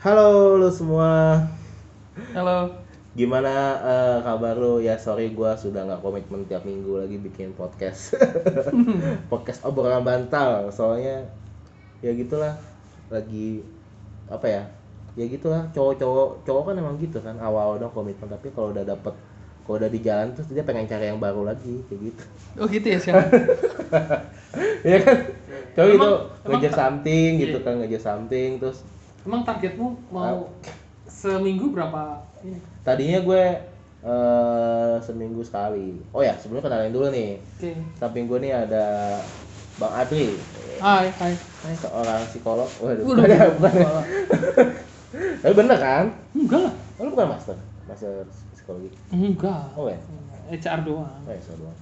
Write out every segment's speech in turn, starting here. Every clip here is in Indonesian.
Halo lu semua, Halo. gimana eh, kabar lu? Ya sorry gua sudah nggak komitmen tiap minggu lagi bikin podcast, podcast obrolan bantal. Soalnya ya gitulah, lagi apa ya? Ya gitulah, cowok-cowok cowok kan emang gitu kan awal dong komitmen tapi kalau udah dapet kalau udah di jalan terus dia pengen cari yang baru lagi kayak gitu. Oh gitu ya sekarang. ya kan? Cowok itu ngejar something gitu Iya. kan ngejar something terus Emang targetmu mau seminggu berapa ini? Tadinya gue eh seminggu sekali. Oh ya, sebelum kenalin dulu nih. Oke. Samping gue nih ada Bang Adri, Hai, hai. Hai, seorang psikolog. Waduh, Waduh, bukan ya, bukan ya. Tapi bener kan? Enggak lah. Oh, lu bukan master, master psikologi. Enggak. Oh ya, HR doang. oh so doang.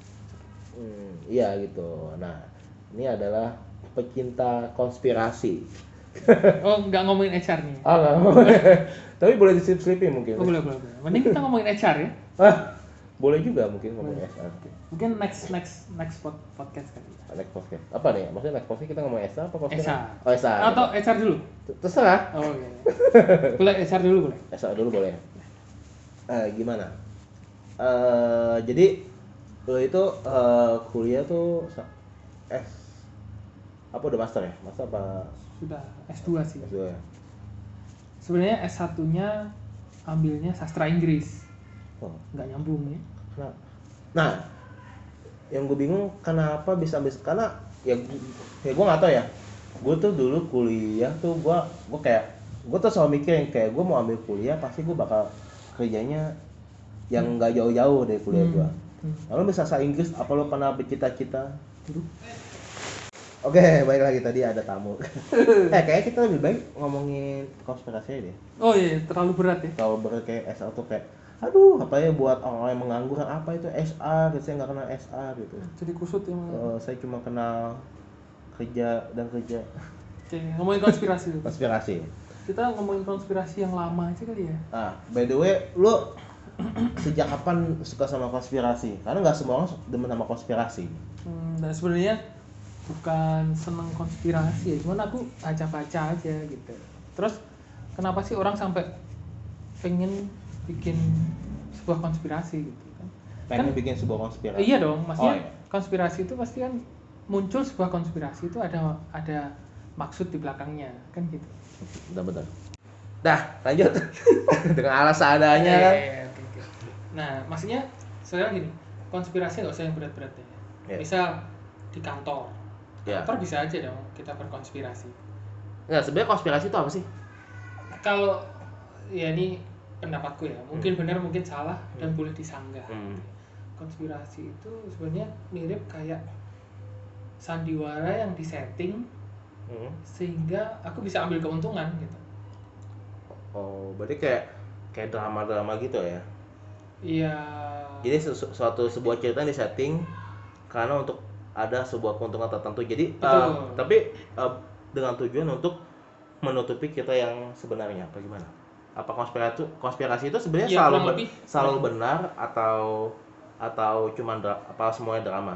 Hmm, iya gitu. Nah, ini adalah pecinta konspirasi. Oh, enggak ngomongin HR nih. Ah, nggak. Tapi boleh diselip-selipin mungkin. Oh, boleh, boleh, boleh. Mending kita ngomongin HR ya. Ah, boleh juga mungkin ngomong SR. Mungkin next next next pod- podcast kali. ya. Next podcast. Apa nih? Maksudnya next podcast kita ngomong SR apa konspirasi? SR. Oh, SR. Atau HR dulu. terserah. Oh, iya. boleh HR dulu boleh. SR dulu boleh. Eh, gimana? Eh, jadi lo itu eh, kuliah tuh S apa udah master ya? Master apa Sudah S2 sih. S2 ya? Sebenarnya S1-nya ambilnya sastra Inggris. Oh, Enggak nyambung ya. Nah, nah, yang gue bingung kenapa bisa ambil karena ya ya gue nggak tahu ya. Gue tuh dulu kuliah tuh gue gue kayak gue tuh selalu mikir yang kayak gue mau ambil kuliah pasti gue bakal kerjanya yang nggak jauh-jauh dari kuliah Hmm. gue. Hmm. Lalu bisa bahasa Inggris apa lo pernah bercita-cita? Oke, baik lagi tadi ada tamu. eh kayaknya kita lebih baik ngomongin konspirasi aja deh. Oh iya, terlalu berat ya. Kalau ber kayak SR tuh kayak aduh apa ya buat orang yang mengangguran apa itu SR gitu saya nggak kenal SR gitu Jadi kusut ya. Eh, saya cuma kenal kerja dan kerja Oke, ngomongin konspirasi konspirasi Kita ngomongin konspirasi yang lama aja kali ya. ah by the way lu sejak kapan suka sama konspirasi karena nggak semua orang demen sama konspirasi Hmm, dan sebenarnya bukan seneng konspirasi ya, cuman aku baca-baca aja gitu. Terus kenapa sih orang sampai pengen bikin sebuah konspirasi gitu kan? pengen Kan- bikin sebuah konspirasi iya dong, maksudnya Oh, iya. konspirasi itu pasti kan muncul sebuah konspirasi itu ada ada maksud di belakangnya kan gitu. benar-benar dah lanjut dengan alas seadanya Iya, kan iya, iya, oke, oke. Nah, maksudnya sekarang gini, konspirasi nggak usah yang berat-berat ya. Iya. Misal di kantor, ya kantor bisa aja dong kita berkonspirasi. nggak sebenarnya konspirasi itu apa sih Kalau ya ini pendapatku ya, mungkin benar mungkin salah dan boleh disanggah. Hmm. Konspirasi itu sebenarnya mirip kayak sandiwara yang disetting Hmm. sehingga aku bisa ambil keuntungan gitu. oh berarti kayak kayak drama-drama gitu ya Iya. Jadi sesu- suatu sebuah cerita yang disetting karena untuk ada sebuah keuntungan tertentu. Jadi eh, tapi eh, dengan tujuan untuk menutupi kita yang sebenarnya apa gimana? Apa konspirasi konspirasi itu sebenarnya Iya, selalu lebih. selalu benar atau atau cuma dra- apa semuanya drama?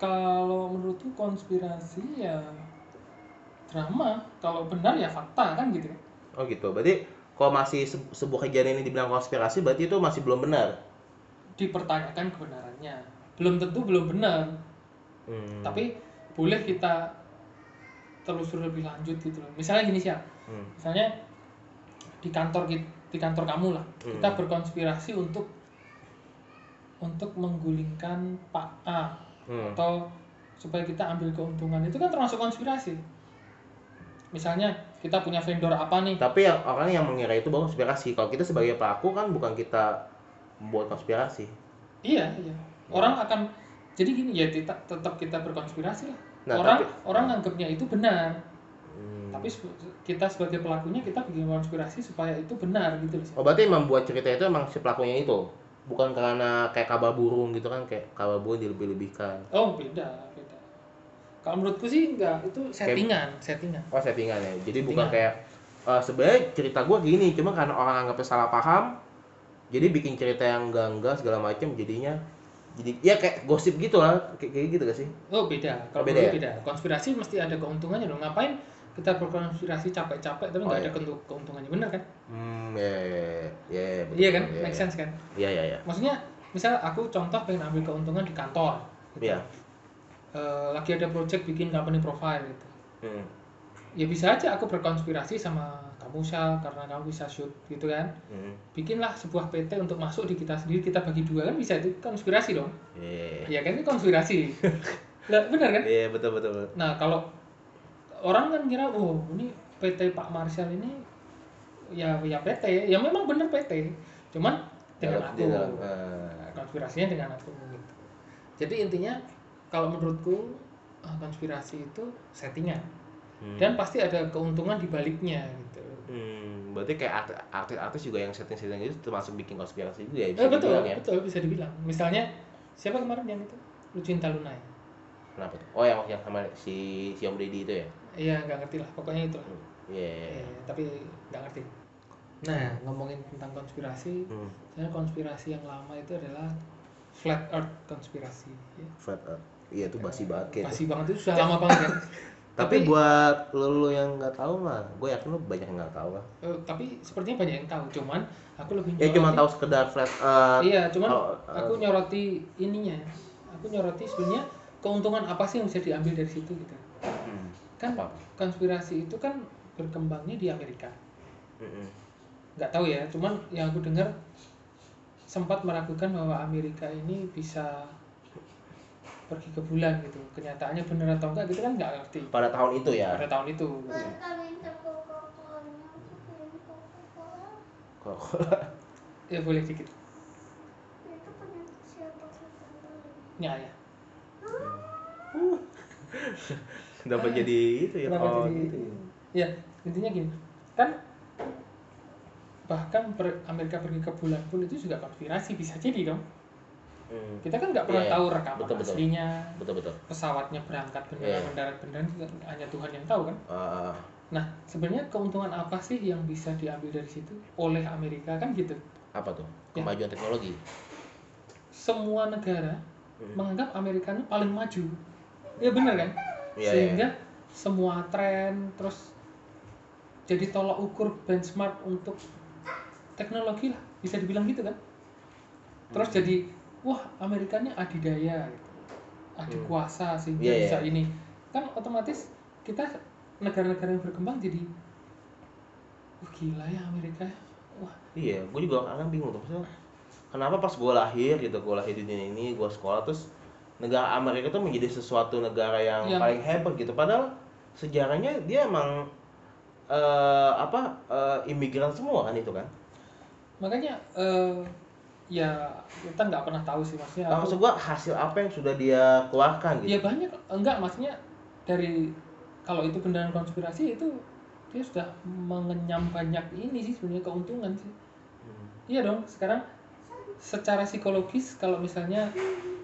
Kalau menurutku konspirasi ya drama, kalau benar ya fakta kan gitu. Oh gitu. Berarti kalau masih se- sebuah kejadian ini dibilang konspirasi berarti itu masih belum benar. Dipertanyakan kebenarannya. Belum tentu belum benar, Hmm. tapi boleh kita telusur lebih lanjut gitu loh. Misalnya gini sih, Hmm. misalnya di kantor kit- di kantor kamu lah, Hmm. kita berkonspirasi untuk untuk menggulingkan Pak A Hmm. atau supaya kita ambil keuntungan itu kan termasuk konspirasi. Misalnya kita punya vendor apa nih? Tapi yang orang yang mengira itu baru konspirasi. Kalau kita sebagai pelaku kan bukan kita membuat konspirasi. Iya, iya. Orang akan jadi gini ya tetap kita berkonspirasi lah. Nah, orang tapi- orang nganggapnya itu benar, Hmm. tapi kita sebagai pelakunya kita bikin konspirasi supaya itu benar gitu loh. Oh berarti emang buat cerita itu emang si pelakunya itu bukan karena kayak kabar burung gitu kan kayak kabar burung dilebih-lebihkan. Oh, beda, beda. Kalau menurutku sih enggak, itu settingan, settingan. Oh settingan ya. Jadi Settingan. bukan kayak eh, sebenarnya cerita gua gini cuma karena orang anggapnya salah paham jadi bikin cerita yang enggak enggak segala macam jadinya jadi ya kayak gosip gitu lah kayak, kayak gitu gak sih? Oh, beda. Kalau beda ya? beda. Konspirasi mesti ada keuntungannya dong. Ngapain kita berkonspirasi capek-capek tapi Oh, nggak ada iya. keuntung- keuntungannya bener kan Hmm, ya, ya, ya, ya, ya, betul, iya kan ya, make ya. sense kan Iya, iya, iya. maksudnya misal aku contoh pengen ambil keuntungan di kantor gitu. Iya. Eh, lagi ada project bikin company profile gitu Hmm. Ya bisa aja aku berkonspirasi sama kamu Syah karena kamu bisa shoot gitu kan. Hmm. bikinlah sebuah PT untuk masuk di kita sendiri kita bagi dua kan bisa itu konspirasi dong. Iya, ya kan itu konspirasi. Lah benar kan? Iya, betul, betul, betul. nah kalau orang kan kira oh ini PT Pak Marshall ini ya ya PT ya memang bener PT cuman dengan aku. dalam, eh, konspirasinya dengan aku gitu. Jadi intinya kalau menurutku eh, konspirasi itu settingan hmm. dan pasti ada keuntungan di baliknya gitu Hmm, berarti kayak art- artis-artis juga yang setting-setting itu termasuk bikin konspirasi juga ya Eh, bisa betul dibilang ya. betul bisa dibilang misalnya siapa kemarin yang itu Lucinta Luna ya Kenapa tuh? Oh yang yang sama si si Om Deddy itu ya? iya nggak ngerti lah pokoknya itu lah Hmm, Iya. iya, iya. Eh, tapi nggak ngerti nah ngomongin tentang konspirasi Hmm, sebenarnya konspirasi yang lama itu adalah flat earth konspirasi ya. flat earth. Iya itu basi banget kayak. Basi banget itu sudah lama banget kan Tapi buat lo, lo yang nggak tahu mah, gue yakin lo banyak yang nggak tahu lah. eh, tapi sepertinya banyak yang tahu cuman aku lebih Ya cuma nyoroti- tahu sekedar flat earth. iya cuman Oh, aku eh. nyoroti ininya aku nyoroti sebenarnya keuntungan apa sih yang bisa diambil dari situ gitu Hmm. kan Apa? konspirasi itu kan berkembangnya di Amerika Mm-mm. nggak tahu ya cuman yang aku dengar sempat meragukan bahwa Amerika ini bisa pergi ke bulan gitu kenyataannya benar atau enggak gitu kan nggak ngerti Pada tahun itu ya. pada tahun itu. Coca-Cola. ya boleh dikit Itu punya siapa Coca-Cola? ya ya Dapat jadi itu ya. Oh, jadi- gitu. ya intinya gini kan bahkan per- Amerika pergi ke bulan pun itu juga konspirasi bisa jadi dong Hmm. kita kan nggak pernah Iya, iya. tahu rekaman Betul, betul. aslinya Betul betul. pesawatnya berangkat beneran Iya. mendarat beneran juga hanya Tuhan yang tahu kan Ah, nah sebenarnya keuntungan apa sih yang bisa diambil dari situ oleh Amerika kan gitu apa tuh? Ya. Kemajuan teknologi. semua negara Hmm. menganggap Amerika ini paling maju ya bener kan Iya, sehingga semua tren terus jadi tolak ukur benchmark untuk teknologi lah bisa dibilang gitu kan terus Hmm. jadi wah Amerika ini adidaya gitu adu Hmm. kuasa sehingga Iya, iya. bisa ini kan otomatis kita negara-negara yang berkembang jadi wah gila ya Amerika ya. wah Iya, gue juga kadang bingung tuh. Maksudnya, kenapa pas gue lahir gitu, gue lahir di dunia ini, gue sekolah terus negara Amerika tuh menjadi sesuatu negara yang Yang- paling hebat gitu. Padahal sejarahnya dia emang eh, apa eh, imigran semua kan itu kan. makanya eh, ya kita nggak pernah tahu sih maksudnya Nah, aku- maksud hasil apa yang sudah dia keluarkan ya gitu. banyak enggak maksudnya dari kalau itu beneran konspirasi itu dia sudah mengenyam banyak ini sih sebenarnya keuntungan sih Hmm. iya dong sekarang secara psikologis kalau misalnya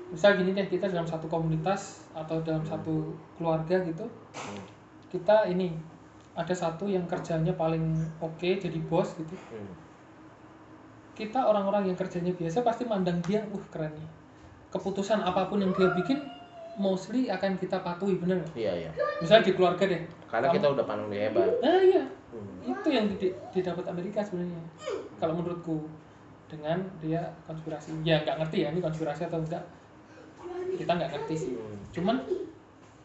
misal gini deh kita dalam satu komunitas atau dalam satu keluarga gitu Hmm. kita ini ada satu yang kerjanya paling oke jadi bos gitu Hmm. Kita orang-orang yang kerjanya biasa pasti mandang dia wah keren nih keputusan apa pun yang dia bikin mostly akan kita patuhi bener? Iya iya. misalnya di keluarga deh Karena Kamu- kita udah pandang dia hebat. nah iya Hmm. itu yang di- didapat Amerika sebenarnya kalau menurutku dengan dia konspirasi ya nggak ngerti ya ini konspirasi atau enggak kita nggak ngerti sih Hmm. cuman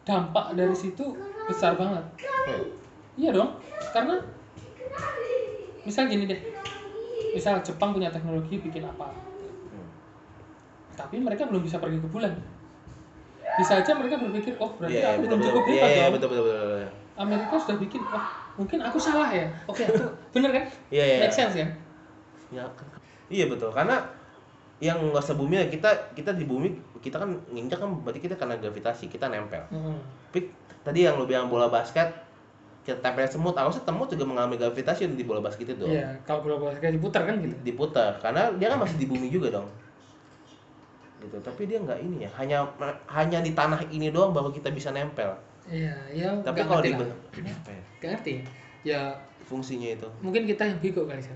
dampak dari situ besar banget Hmm. iya dong karena misal gini deh misal Jepang punya teknologi bikin apa Hmm. tapi mereka belum bisa pergi ke bulan bisa aja mereka berpikir oh berarti Iya, iya, aku betul belum cukup Iya, hebat iya, dong betul betul betul. betul. Amerika sudah bikin wah mungkin aku salah ya oke aku bener kan Iya iya. make sense Ya, kan- iya betul karena yang nggak sebumi ya kita kita di bumi kita kan nginjak kan berarti kita karena gravitasi kita nempel Hmm. tapi tadi yang lu bilang bola basket kita tempel semut harusnya semut juga mengalami gravitasi di bola basket itu Iya, kalau bola basket diputar kan gitu. diputar karena dia kan masih di bumi juga dong gitu tapi dia nggak ini ya hanya hanya di tanah ini doang baru kita bisa nempel Iya, ya. tapi kalau di ya, Nggak ngerti. Ya, fungsinya itu mungkin kita yang bego kali sih.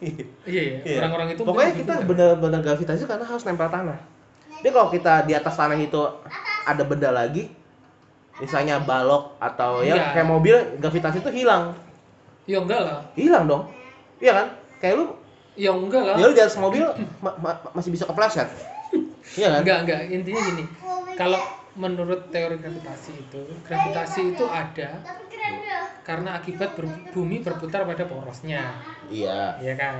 Iya, iya. Iya. Orang-orang itu pokoknya kita benar-benar gravitasi karena harus nempel tanah. Tapi kalau kita di atas tanah itu ada benda lagi, misalnya balok atau ya Iya. kayak mobil gravitasi itu hilang. Ya enggak lah. Hilang dong. Iya kan? Kayak lu ya enggak lah. Ya lu di atas mobil ma- ma- masih bisa kepleset. Iya kan? Enggak enggak. Intinya gini. Kalau menurut teori gravitasi itu gravitasi itu ada karena akibat ber- bumi berputar pada porosnya. Iya. Ya kan?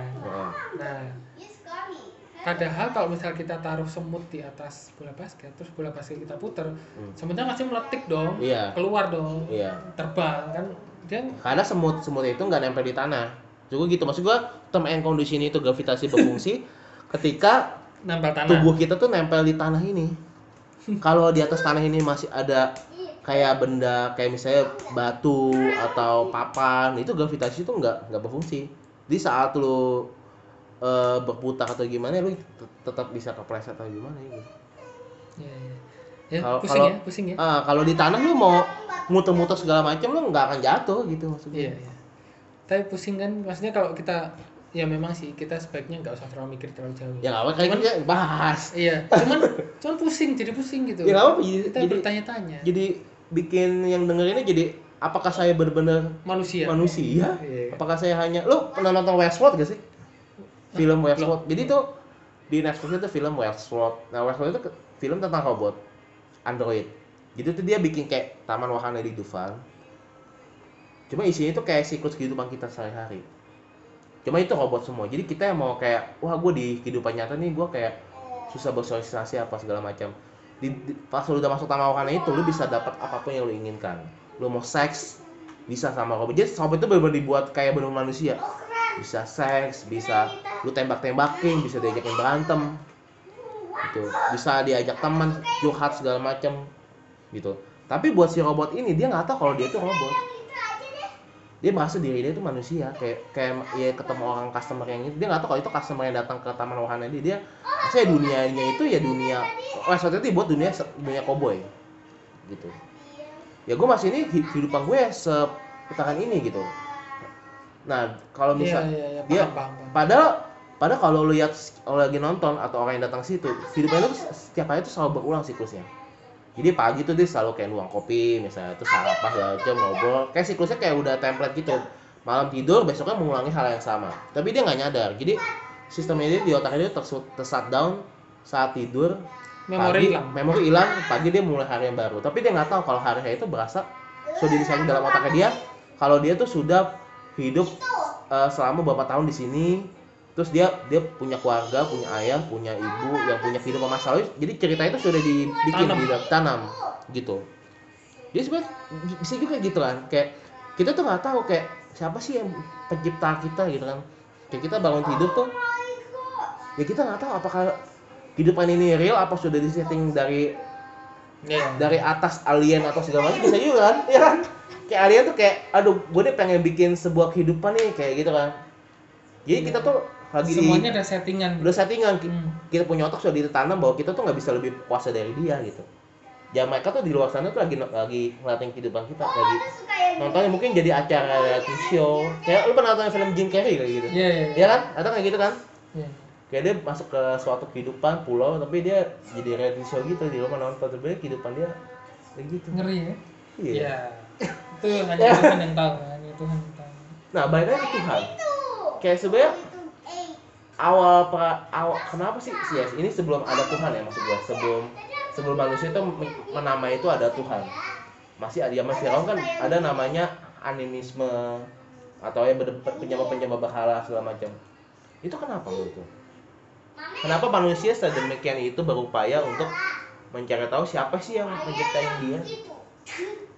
Nah Iya. Padahal kalau misal kita taruh semut di atas bola basket terus bola basket kita puter semutnya masih meletik dong Iya. keluar dong iya. terbang kan? Dia karena semut semut itu nggak nempel di tanah. Juga gitu. Maksud gua term and condition itu gravitasi berfungsi ketika nempel tanah. tubuh kita tuh nempel di tanah ini. Kalau di atas tanah ini masih ada kayak benda kayak misalnya batu atau papan itu gravitasi itu nggak nggak berfungsi. Di saat lu eh, berputar atau gimana lu tet- tetap bisa kepleset atau gimana gitu. ya, ya. ya pusing kalau- ya pusing ya. Ah, kalau di tanah lu mau muter-muter segala macam lu nggak akan jatuh gitu maksudnya. Iya iya. Tapi pusing kan maksudnya kalau kita ya memang sih kita sebaiknya nggak usah terlalu mikir terlalu jauh. Ya apa kayak kita bahas. Iya cuman cuman pusing jadi pusing gitu. Ya apa jadi, kita jadi, bertanya-tanya. jadi bikin yang denger ini jadi apakah saya benar-benar manusia. manusia? Iya. apakah saya hanya lu pernah nonton Westworld gak sih film Westworld. Jadi tuh di Netflix itu film Westworld. Nah Westworld itu film tentang robot. Android. Jadi tuh dia bikin kayak taman wahana di Dufan. Cuma isinya itu kayak siklus kehidupan kita sehari-hari. Cuma itu robot semua. Jadi kita yang mau kayak wah gue di kehidupan nyata nih gue kayak susah bersosialisasi apa segala macam. Di, di- pas lu udah masuk taman wahana itu lu bisa dapat apa pun yang lu inginkan. Lu mau seks bisa sama robot. Jadi robot itu benar-benar dibuat kayak benar manusia bisa seks bisa lu tembak-tembakin bisa diajakin berantem. Gitu. Bisa diajak teman curhat segala macam gitu. Tapi buat si robot ini dia nggak tahu kalau dia itu robot. Dia merasa diri dia itu manusia. Kayak kayak ya ketemu orang customer yang itu dia nggak tahu kalau itu customer yang datang ke taman wahana dia. Dia saya dunianya itu ya dunia resort itu dibuat dunia dunia koboi. Gitu. Ya gue masih ini hi- kehidupan gue seputaran ini gitu nah kalau iya misal iya iya dia paham paham, padahal padahal kalau lu lihat kalau lagi nonton atau orang yang datang situ kehidupan itu setiap hari itu selalu berulang siklusnya. Jadi pagi tuh dia selalu kayak nuang kopi misalnya terus sarapan segala macam ngobrol. Kayak siklusnya kayak udah template gitu. Malam tidur besoknya mengulangi hal yang sama. Tapi dia nggak nyadar. Jadi sistemnya dia di otaknya dia tersu- ter down saat tidur memori hilang. memori hilang pagi dia mulai hari yang baru. Tapi dia nggak tahu kalau hari itu berasa sudah disalin dalam otaknya dia. Kalau dia tuh sudah hidup eh, selama beberapa tahun di sini. Terus dia dia punya keluarga punya ayah punya ibu yang punya kehidupan masa lalu jadi cerita itu sudah dibikin Tanam. ditanam gitu. Jadi sebenarnya bisa juga gitu kan kayak kita tuh nggak tahu kayak siapa sih yang pencipta kita gitu kan. Kayak kita bangun tidur tuh. Ya kita nggak tahu apakah kehidupan ini real apa sudah disetting dari Iya. dari atas alien atau segala macam. Bisa juga kan ya kan kayak alien tuh kayak aduh gue deh pengen bikin sebuah kehidupan nih kayak gitu kan. Jadi kita tuh lagi semuanya di ada settingan. Udah settingan. Hmm. kita punya otak sudah ditanam bahwa kita tuh nggak bisa lebih kuasa dari dia gitu. Ya mereka tuh di luar sana tuh lagi lagi ngeliatin kehidupan kita lagi Suka ya nontonnya mungkin jadi acara reality show. kayak lu pernah nonton film Jim Carrey? kayak gitu. Iya iya ya kan? Ada kayak gitu kan? Iya. kayak dia masuk ke suatu kehidupan pulau tapi dia jadi reality show gitu di rumah nonton. Tapi kehidupan dia kayak gitu. Ngeri ya? Iya. Iya itu hanya Tuhan yang tahu hanya Tuhan yang tahu. Nah balik lagi ke Tuhan kayak sebenarnya awal pra, awal kenapa sih? Sih yes, ini sebelum ada Tuhan ya maksud gua. Sebelum sebelum manusia itu men- menamai itu ada Tuhan. Masih ada zaman Firaun kan ada namanya animisme atau yang penyembah penyembah berhala segala macam. Itu kenapa menurut kenapa manusia sedemikian itu berupaya untuk mencari tahu siapa sih yang menciptain dia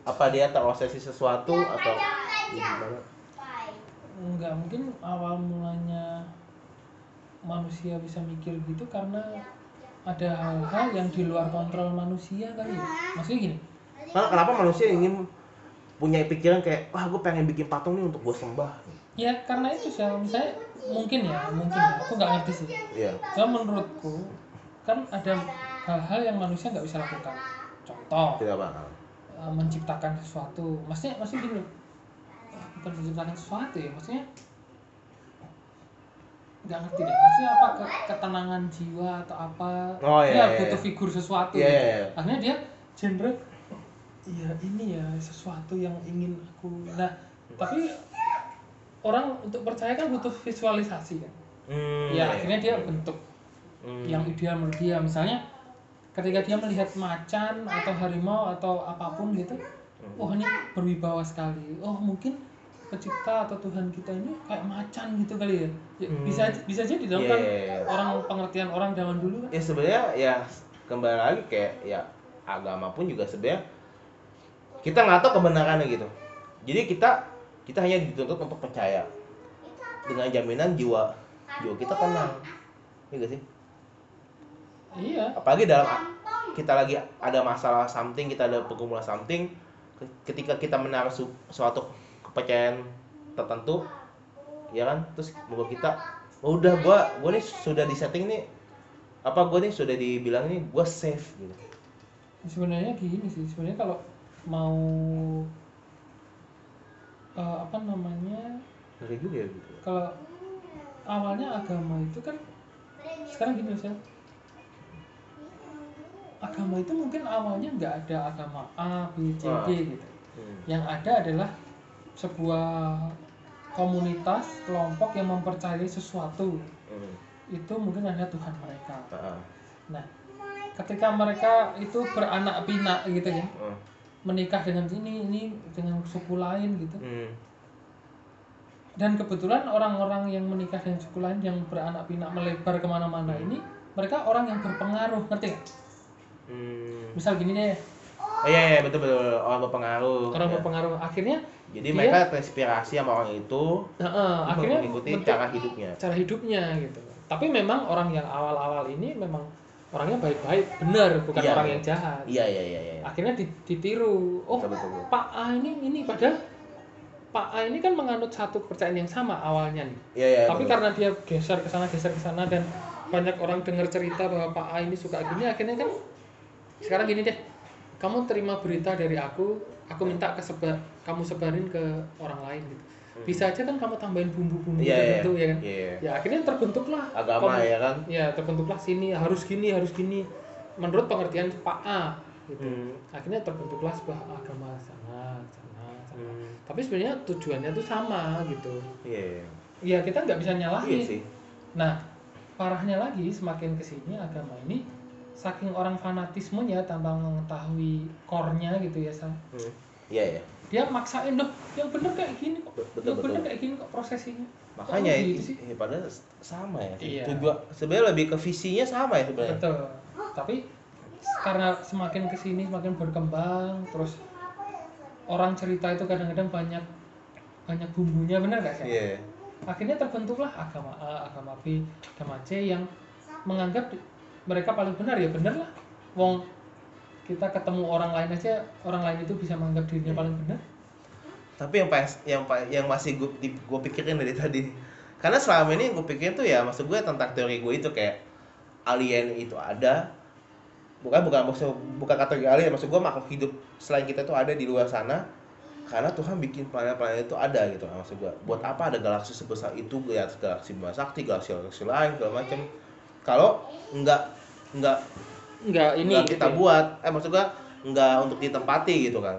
apa dia terobsesi sesuatu atau gimana? Enggak mungkin awal mulanya manusia bisa mikir gitu karena ada hal-hal yang di luar kontrol manusia kali ya. Maksudnya gini. Karena kenapa manusia ingin punya pikiran kayak wah gue pengen bikin patung nih untuk gue sembah. Ya karena itu sih misalnya mungkin ya mungkin ya. Aku nggak ngerti sih. iya. cuma menurutku kan ada hal-hal yang manusia nggak bisa lakukan. Contoh. Tidak bakal eh, menciptakan sesuatu maksudnya maksudnya gini bukan menciptakan sesuatu ya maksudnya nggak ngerti deh maksudnya apa ke, ketenangan jiwa atau apa Oh, iya, dia iya, butuh iya. figur sesuatu Iya, gitu. iya, iya. akhirnya dia genre iya ini ya sesuatu yang ingin aku nah tapi orang untuk percaya kan butuh visualisasi kan Hmm, ya akhirnya dia bentuk Hmm. yang ideal menurut dia misalnya ketika dia melihat macan atau harimau atau apa pun gitu oh ini berwibawa sekali. Oh mungkin pencipta atau Tuhan kita ini kayak macan gitu kali ya, Ya, Hmm. bisa bisa jadi dong Iya, kan orang pengertian orang zaman dulu kan. Ya sebenarnya ya kembali lagi kayak ya agama pun juga sebenarnya kita nggak tahu kebenarannya gitu. Jadi kita kita hanya dituntut untuk percaya. Dengan jaminan jiwa jiwa kita tenang. Iya gak sih iya. Apalagi dalam kita lagi ada masalah something kita ada pergumulan something ke- ketika kita menaruh su- suatu kepercayaan tertentu ya kan? Terus membuat kita "Oh, udah gua gua nih sudah di setting nih apa gua nih sudah dibilang nih gua safe gitu. Sebenarnya gini sih sebenarnya kalau mau eh, apa namanya ngeri juga ya gitu. kalau awalnya agama itu kan sekarang gini misalnya agama itu mungkin awalnya nggak ada agama A, B, C, Ah. D gitu. Hmm. Yang ada adalah sebuah komunitas kelompok yang mempercayai sesuatu Hmm. itu mungkin ada Tuhan mereka. Ah, Nah, ketika mereka itu beranak pinak gitu ya, ah. menikah dengan ini ini dengan suku lain gitu. Hmm. Dan kebetulan orang-orang yang menikah dengan suku lain yang beranak pinak melebar ke mana-mana ini mereka orang yang berpengaruh, ngerti nggak? Hmm. Misal gini deh, Oh, iya iya betul betul orang berpengaruh orang Ya. berpengaruh akhirnya jadi dia- mereka terinspirasi sama orang itu Heeh, untuk akhirnya mengikuti cara hidupnya cara hidupnya gitu. Tapi memang orang yang awal-awal ini memang orangnya baik-baik, benar, bukan Iya, orang yang jahat. iya iya iya iya Akhirnya di- ditiru. Oh, Betul, betul, betul. Pak A ini ini padahal Pak A ini kan menganut satu kepercayaan yang sama awalnya nih. iya iya Tapi betul. karena dia geser ke sana geser ke sana dan banyak orang dengar cerita bahwa Pak A ini suka gini akhirnya kan sekarang gini deh. Kamu terima berita dari aku, aku minta ke sebar, kamu sebarin ke orang lain gitu. Bisa aja kan kamu tambahin bumbu-bumbu Hmm. Iya. tertentu ya kan. Iya, iya. Ya akhirnya terbentuklah agama kom- ya kan Ya, terbentuklah sini harus gini, harus gini. Menurut pengertian Pak A gitu. Hmm. Akhirnya terbentuklah sebuah agama sana, sana, sana. Hmm. Tapi sebenarnya tujuannya tuh sama gitu. iya iya. Ya kita nggak bisa nyalahin. iya sih Nah, parahnya lagi semakin ke sini agama ini saking orang fanatismenya tanpa mengetahui core-nya gitu ya, Sam. Hmm. iya iya Dia maksain dong, yang bener kayak gini kok. Betul, yang bener betul. kayak gini kok prosesinya. makanya Kok ya, gitu sih? ya, padahal sama ya Iya. tujuan sebenarnya lebih ke visinya sama ya sebenarnya Betul. Tapi karena semakin ke sini semakin berkembang, terus orang cerita itu kadang-kadang banyak banyak bumbunya bener gak sih? iya akhirnya terbentuklah agama A, agama B, agama C yang menganggap mereka paling benar ya bener lah. Wong kita ketemu orang lain aja orang lain itu bisa menganggap dirinya paling benar. tapi yang pas yang yang masih gue gue pikirin dari tadi karena selama ini gue pikirin tuh ya maksud gue tentang teori gue itu kayak alien itu ada bukan bukan maksud bukan kategori alien maksud gue makhluk hidup selain kita tuh ada di luar sana karena Tuhan bikin planet-planet itu ada gitu maksud gue buat apa ada galaksi sebesar itu ya galaksi Bima Sakti galaksi galaksi lain segala macam kalau nggak nggak Enggak ini nggak kita buat. Eh maksud gue nggak untuk ditempati gitu kan.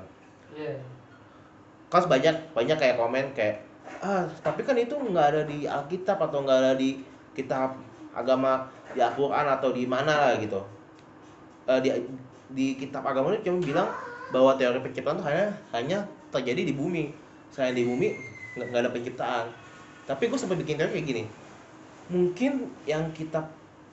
Iya. kan banyak banyak kayak komen kayak ah tapi kan itu nggak ada di Alkitab atau nggak ada di kitab agama di Al-Quran atau di mana lah gitu. Eh, di di kitab agama itu cuma bilang bahwa teori penciptaan itu hanya hanya terjadi di bumi. Selain di bumi nggak nggak ada penciptaan. Tapi gue sempat bikin teori kayak gini. Mungkin yang kitab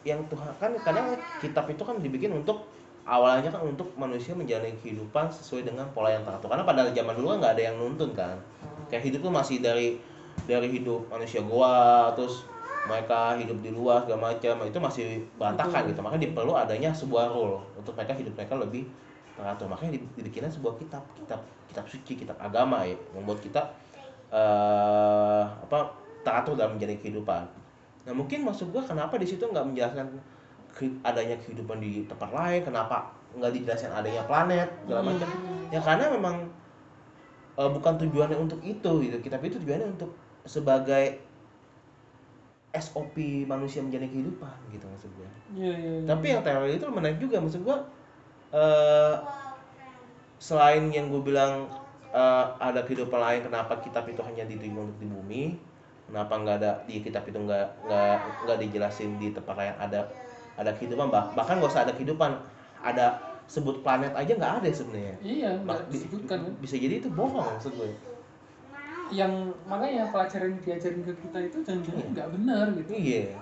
yang Tuhan kan kadang kitab itu kan dibikin untuk awalnya kan untuk manusia menjalani kehidupan sesuai dengan pola yang teratur. Karena pada zaman dulu kan nggak ada yang nuntun kan? Kayak hidup tuh masih dari dari hidup manusia goa terus mereka hidup di luar segala macam itu masih berantakan gitu. Makanya diperlu adanya sebuah rule untuk mereka hidup mereka lebih teratur. Makanya di- dibikinnya sebuah kitab kitab kitab suci kitab agama ya membuat kita eh apa teratur dalam menjalani kehidupan nah mungkin maksud gua kenapa di situ nggak menjelaskan adanya kehidupan di tempat lain kenapa nggak dijelaskan adanya planet segala Hmm. macam ya karena memang eh, bukan tujuannya untuk itu gitu kitab itu tujuannya untuk sebagai SOP manusia menjalani kehidupan gitu maksud gua Iya, iya. iya. tapi yang teori itu menarik juga maksud gua eh selain yang gue bilang eh, ada kehidupan lain kenapa kitab itu hanya diterima untuk di bumi kenapa nggak ada di kitab itu nggak nggak nggak dijelasin di tempat lain ada ada kehidupan bah- bahkan nggak usah ada kehidupan ada sebut planet aja nggak ada sebenarnya. Iya nggak disebutkan. kan bisa jadi itu bohong maksud gue. Yang makanya pelajaran diajarin ke kita itu jangan-jangan nggak benar gitu. Iya.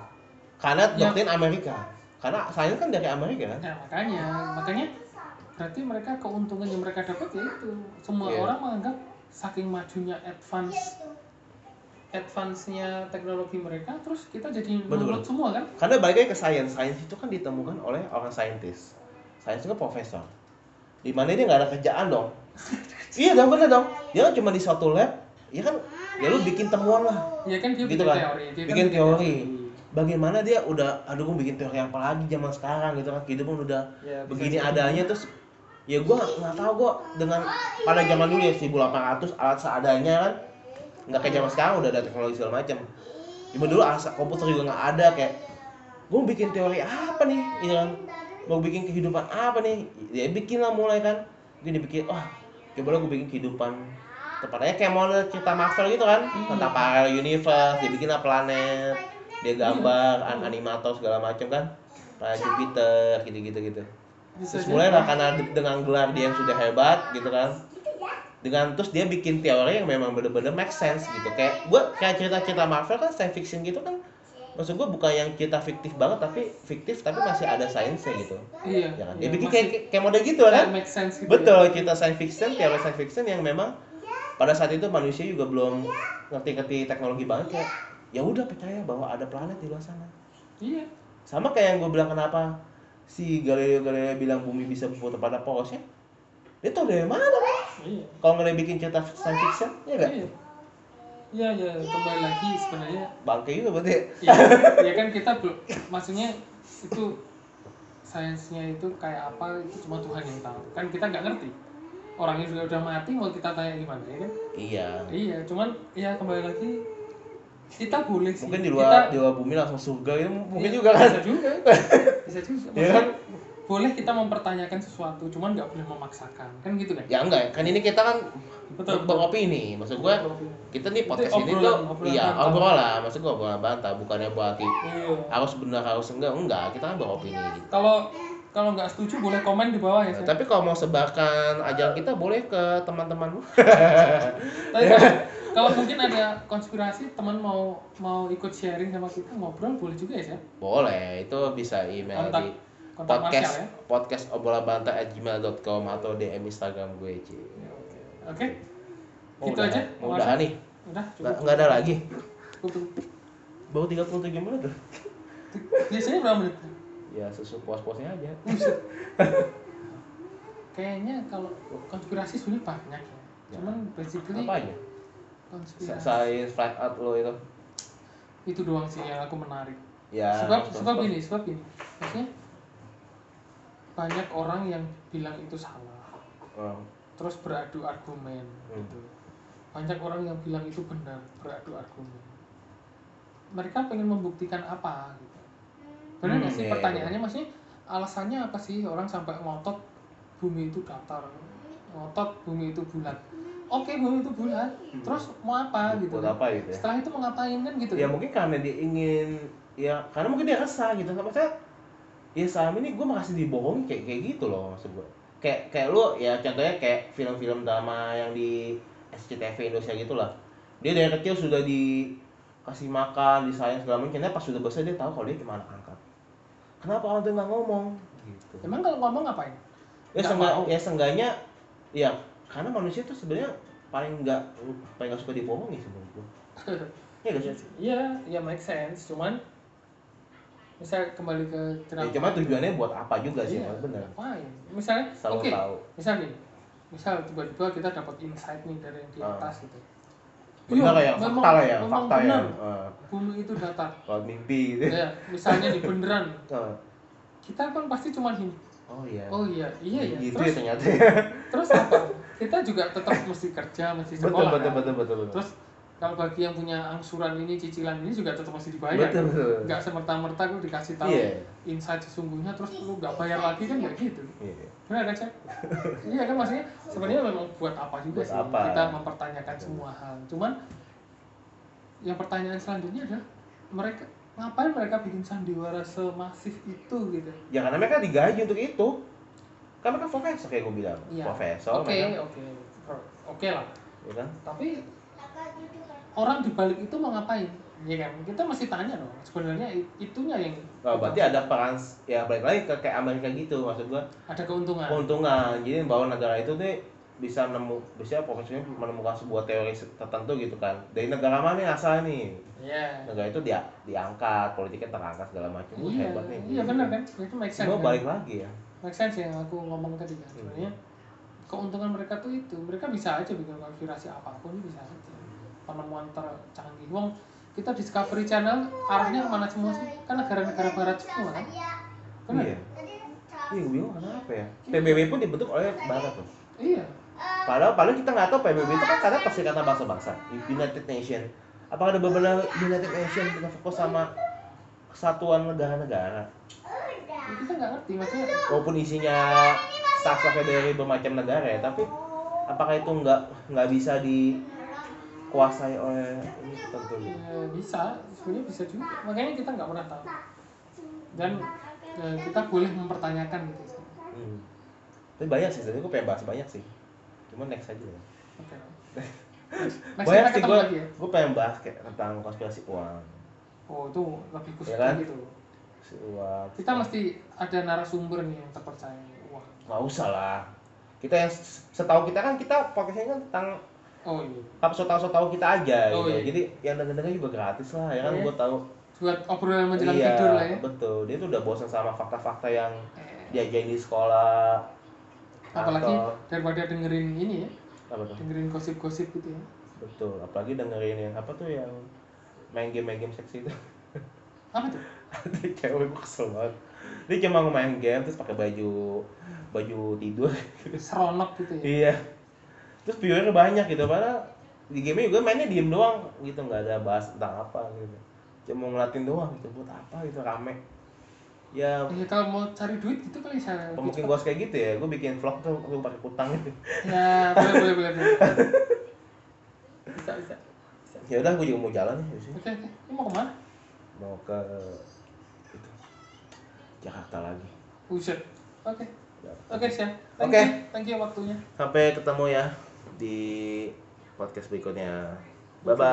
Karena Ya. doktrin Amerika. Karena sains kan dari Amerika. Kan nah makanya makanya berarti mereka keuntungan yang mereka dapat ya itu semua Iya. orang menganggap saking majunya advance advance-nya teknologi mereka terus kita jadi Betul, nurut betul. semua kan Karena balik lagi ke sains, sains itu kan ditemukan oleh orang saintis. Sains itu kan profesor. Di mana dia nggak ada kerjaan dong. iya dong, bener dong. Dia kan cuma di suatu lab, ya kan, ya lu bikin temuan lah. ya kan dia Gitu bikin kan. teori dia kan Bikin teori. Bagaimana dia udah, aduh gue bikin teori apa lagi zaman sekarang gitu kan, kehidupan udah Ya, begini jadi. adanya terus ya gua nggak tahu gua dengan pada zaman dulu ya 1800 alat seadanya kan nggak kayak zaman sekarang udah ada teknologi segala macam Ibu dulu asa komputer juga nggak ada kayak gue mau bikin teori apa nih? Gitu kan? Mau bikin kehidupan apa nih? Ya bikin lah mulai kan. Mungkin dibikin wah coba lah gue bikin kehidupan tepatnya kayak model cerita Marvel gitu kan. Hmm. tentang parallel universe dia bikin lah planet dia gambar an animator segala macam kan. Planet Jupiter gitu gitu gitu bisa terus mulai lah karena de- dengan gelar dia yang sudah hebat gitu kan dengan terus dia bikin teori yang memang bener-bener make sense gitu. Kayak gua kayak cerita-cerita Marvel kan science fiction gitu kan maksud gua bukan yang cerita fiktif banget tapi fiktif tapi masih ada sainsnya gitu. Iya. Ya kan? Iya, dia bikin kayak kayak model gitu kan? make sense gitu betul ya. cerita science fiction teori science fiction yang memang pada saat itu manusia juga belum ngerti-ngerti teknologi banget kayak ya udah percaya bahwa ada planet di luar sana. Iya. Sama kayak yang gue bilang kenapa si Galileo Galilei bilang bumi bisa berputar pada porosnya dia tau dari mana kan iya. Kalau nggak bikin cerita science fiction ya gak? iya. Iya ya kembali lagi sebenarnya. Bangke juga berarti ya, ya kan kita belum maksudnya itu sainsnya itu kayak apa itu cuma Tuhan yang tahu. Kan kita nggak ngerti. Orangnya juga udah mati mau kita tanya gimana ya kan? Iya. Iya cuman ya kembali lagi kita boleh sih. Mungkin di kita, luar di luar bumi langsung surga itu mungkin Iya, juga kan? bisa juga. Bisa juga Iya kan? Boleh kita mempertanyakan sesuatu cuman nggak boleh memaksakan. Kan gitu kan? Ya enggak. Kan ini kita kan Betul. beropini maksud gue kita nih podcast Itu ini tuh obrolan iya bantah. obrolan maksud gue obrolan bantah. Bukannya berarti iya. harus benar harus enggak. Enggak kita kan beropini. Gitu kalau kalau nggak setuju boleh komen di bawah ya Nah, tapi kalau mau sebarkan ajaran kita boleh ke teman-temanmu Tapi kalau- kalau mungkin ada konspirasi teman mau mau ikut sharing sama kita ngobrol boleh juga ya Seth? boleh. Itu bisa email kontak di kontak podcast Marshall ya? podcast obrolan bantah at gmail.com atau DM Instagram gue Ci. oke. Mau gitu udahan- aja. udahan nih? Udah nggak cukup. nggak ada lagi? Cukup. baru 33 menit tuh biasanya berapa menit? Ya sesu puas-puasnya aja. Kayaknya kalau konspirasi sebenarnya banyak ya. Ya. cuman basically apa aja konspirasi flat out lo itu. Itu doang sih yang aku menarik. Ya sebab sebab ini sebab ini. Maksudnya banyak orang yang bilang itu salah. Oh, terus beradu argumen Hmm. gitu. Banyak orang yang bilang itu benar beradu argumen. Mereka pengen membuktikan apa gitu. Benar nggak Hmm, sih iya, iya, pertanyaannya? maksudnya alasannya apa sih orang sampai ngotot bumi itu datar? Ngotot bumi itu bulat. Oke bumi itu bulat. Terus mau apa gitu buat apa gitu ya? Setelah itu mau ngapain kan gitu ya mungkin karena dia ingin ya karena mungkin dia resah gitu. Sama saya ya selama ini gue makasih dibohongi kayak kayak gitu loh maksud gue kayak kayak lu ya contohnya kayak film-film drama yang di SCTV Indonesia gitu lah. Dia dari kecil sudah dikasih makan disayang segala macam. Ternyata pas sudah besar dia tahu kalau dia cuma anak angkat. Kenapa orang tuh nggak ngomong? Gitu. Emang kalau ngomong ngapain? Ya mau. ya seenggaknya ya karena manusia tuh sebenarnya paling nggak paling nggak suka dibohongi sebenarnya ya sih? Iya, ya make sense. Cuman bisa kembali ke ya, cerita. cuma tujuannya buat apa juga sih Iya, benar Ngapain? Misalnya, selalu oke, tahu misal nih, misal tiba-tiba kita dapat insight nih dari yang di Ah. atas gitu. benar ya memang- fakta lah ya memang fakta ya benar. Eh, Bumi itu datar. kalau mimpi gitu ya, misalnya di beneran. Eh, Kita kan pasti cuma ini. oh iya Oh iya, iya ya. gitu ya Terus, ternyata terus apa? Kita juga tetap mesti kerja, mesti betul sekolah. betul kan? betul betul betul Terus kalau bagi yang punya angsuran ini cicilan ini juga tetap masih dibayar Betul, betul. nggak semerta-merta lu dikasih tahu Iya. insight sesungguhnya terus lu nggak bayar lagi kan nggak gitu Iya. benar kan cek iya kan maksudnya sebenarnya memang buat apa juga Buat sih apa? kita mempertanyakan semua hal cuman yang pertanyaan selanjutnya adalah mereka ngapain mereka bikin sandiwara semasif itu gitu Ya karena mereka digaji untuk itu. Kan mereka profesor kayak gue bilang. Iya. Profesor oke oke oke lah Ya kan? tapi orang di balik itu mau ngapain ya kan kita masih tanya dong sebenarnya itunya yang Oh, berarti ada peran ya balik lagi ke kayak Amerika gitu maksud gua ada keuntungan keuntungan jadi bahwa negara itu tuh bisa nemu bisa profesornya menemukan sebuah teori tertentu gitu kan dari negara mana nih asal nih Iya. negara itu dia diangkat politiknya terangkat segala macam Wah, Iya, hebat nih iya benar kan? Itu make sense. Cuma kan? balik lagi ya Make sense yang aku ngomong tadi kan. Hmm. Sebenarnya keuntungan mereka tuh itu, mereka bisa aja bikin konspirasi apa pun bisa aja. Penemuan tercanggih. Wong kita Discovery Channel arahnya ke mana semua sih? Kan negara-negara barat semua kan? Benar? iya iya bingung kenapa ya PBB pun dibentuk oleh barat tuh Iya. padahal padahal kita nggak tahu PBB itu kan karena perserikatan bangsa-bangsa United Nation apakah ada beberapa United Nation yang fokus sama kesatuan negara-negara Ya, kita nggak ngerti maksudnya. walaupun isinya staff-staffnya dari bermacam negara ya tapi apakah itu nggak nggak bisa dikuasai oleh ini tertentu gitu? Ya, bisa, sebenarnya bisa juga. Makanya kita nggak pernah tahu. Dan ya, kita boleh mempertanyakan gitu. hmm. tapi banyak sih sebenarnya gue pengen bahas banyak sih cuma next aja ya Oke. Next banyak sih gue ya. gue pengen bahas kayak tentang konspirasi uang Oh itu lebih khusus Ya kan? gitu. si uang Kita mesti ada narasumber nih yang terpercaya. Wah. nggak usah lah kita yang setahu kita kan kita podcastnya kan tentang Oh iya. apa setahu setahu kita aja Oh, gitu iya. jadi yang denger juga gratis lah ya kan Oh, iya. gue tahu Buat obrolan menjelang iya tidur lah ya. betul dia tuh udah bosan sama fakta-fakta yang Eh, diajarin di sekolah apalagi atau daripada dengerin ini ya, apa tuh dengerin gosip-gosip gitu ya. betul apalagi dengerin yang apa tuh yang main game main game seksi itu Apa tuh? ada cewek gue kesel banget dia cuma main game terus pakai baju baju tidur Seronok gitu ya. iya terus viewernya banyak gitu padahal di game juga mainnya diem doang gitu nggak ada bahas tentang apa gitu cuma ngeliatin doang gitu buat apa gitu rame ya Ya kalau mau cari duit gitu kali saya. mungkin gue kayak gitu ya gue bikin vlog tuh gue pakai kutang gitu Ya boleh boleh boleh. boleh. bisa bisa. bisa. ya udah gue juga mau jalan ini. Oke oke. Ini mau ke mana? mau ke itu Jakarta lagi Buset. Oke. Ya. Oke siap. Thank Oke. you. Thank you waktunya. sampai ketemu ya di podcast berikutnya. Bye bye